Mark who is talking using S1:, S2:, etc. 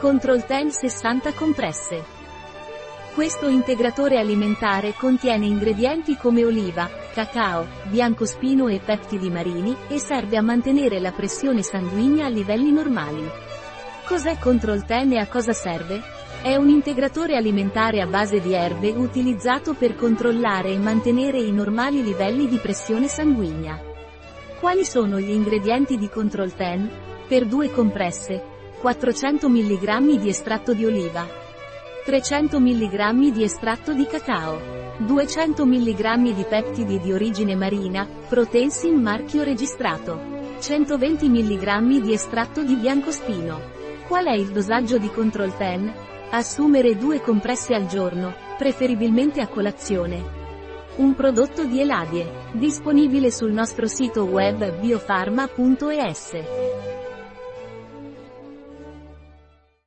S1: Control 10 60 compresse. Questo integratore alimentare contiene ingredienti come oliva, cacao, biancospino e peptidi marini, e serve a mantenere la pressione sanguigna a livelli normali. Cos'è Control 10 e a cosa serve? È un integratore alimentare a base di erbe utilizzato per controllare e mantenere i normali livelli di pressione sanguigna. Quali sono gli ingredienti di Control 10? Per due compresse, 400 mg di estratto di oliva, 300 mg di estratto di cacao, 200 mg di peptidi di origine marina, Protensin marchio registrato, 120 mg di estratto di biancospino. Qual è il dosaggio di Control 10? Assumere due compresse al giorno, preferibilmente a colazione. Un prodotto di Eladie, disponibile sul nostro sito web biofarma.es.